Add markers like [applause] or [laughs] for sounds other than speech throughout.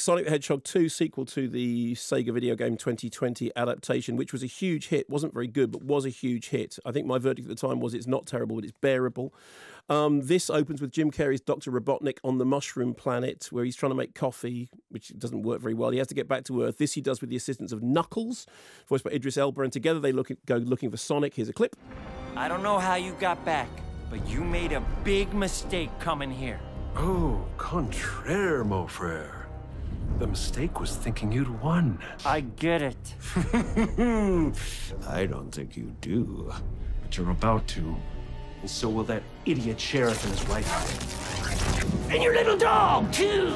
Sonic the Hedgehog 2, sequel to the Sega video game 2020 adaptation, which was a huge hit. Wasn't very good, but was a huge hit. I think my verdict at the time was it's not terrible, but it's bearable. Um, this opens with Jim Carrey's Dr. Robotnik on the Mushroom Planet, where he's trying to make coffee, which doesn't work very well. He has to get back to Earth. This he does with the assistance of Knuckles, voiced by Idris Elba, and together they look at, go looking for Sonic. Here's a clip. I don't know how you got back, but you made a big mistake coming here. Oh, contraire, mon frère. The mistake was thinking you'd won. I get it. [laughs] I don't think you do. But you're about to. And so will that idiot sheriff and his wife. And your little dog, too!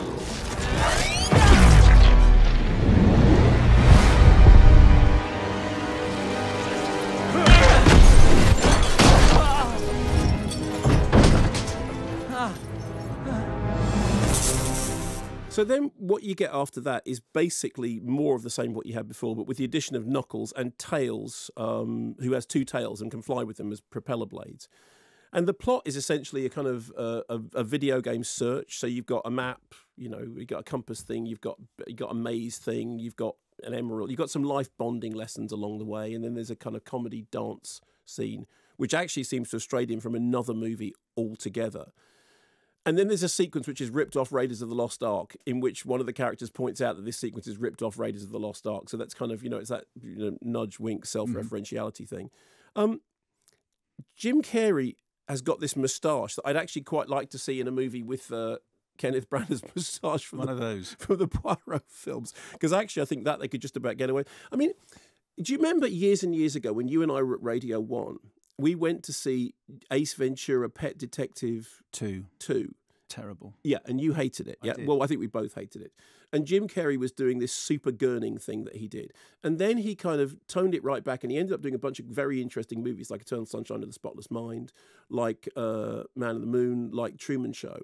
So then, what you get after that is basically more of the same what you had before, but with the addition of Knuckles and Tails, um, who has two tails and can fly with them as propeller blades. And the plot is essentially a kind of uh, a, a, video game search. So you've got a map, you know, you've got a compass thing, you've got you got a maze thing, you've got an emerald, you've got some life bonding lessons along the way, and then there's a kind of comedy dance scene, which actually seems to have strayed in from another movie altogether. And then there's a sequence which is ripped off Raiders of the Lost Ark, in which one of the characters points out that this sequence is ripped off Raiders of the Lost Ark. So that's kind of, you know, it's that you know, nudge, wink, self referentiality mm-hmm. thing. Um, Jim Carrey has got this moustache that I'd actually quite like to see in a movie with uh, Kenneth Branagh's [laughs] moustache from one the, of those [laughs] from the Poirot films. Because actually, I think that they could just about get away. I mean, do you remember years and years ago when you and I were at Radio One? We went to see Ace Ventura: Pet Detective Two. Two terrible. Yeah, and you hated it. Yeah, well, I think we both hated it. And Jim Carrey was doing this super gurning thing that he did, and then he kind of toned it right back, and he ended up doing a bunch of very interesting movies like Eternal Sunshine of the Spotless Mind, like uh, Man of the Moon, like Truman Show.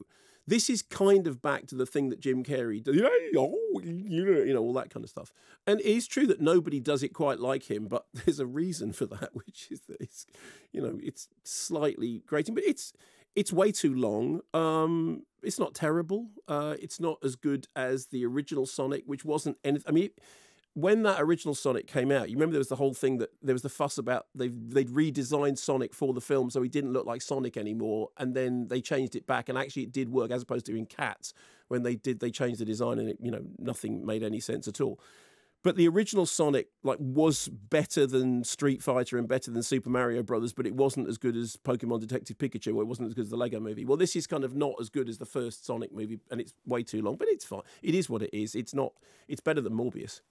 This is kind of back to the thing that Jim Carrey did, [laughs] oh, you know, all that kind of stuff. And it is true that nobody does it quite like him, but [laughs] there's a reason for that, [laughs] which is that it's, you know, it's slightly grating, but it's it's way too long. Um, it's not terrible. Uh, it's not as good as the original Sonic, which wasn't anything. I mean, when that original Sonic came out, you remember there was the whole thing that there was the fuss about they they'd redesigned Sonic for the film, so he didn't look like Sonic anymore, and then they changed it back, and actually it did work as opposed to in Cats when they did they changed the design and it you know nothing made any sense at all. But the original Sonic like was better than Street Fighter and better than Super Mario Brothers, but it wasn't as good as Pokemon Detective Pikachu, or it wasn't as good as the Lego movie. Well, this is kind of not as good as the first Sonic movie, and it's way too long, but it's fine. It is what it is. It's not. It's better than Morbius.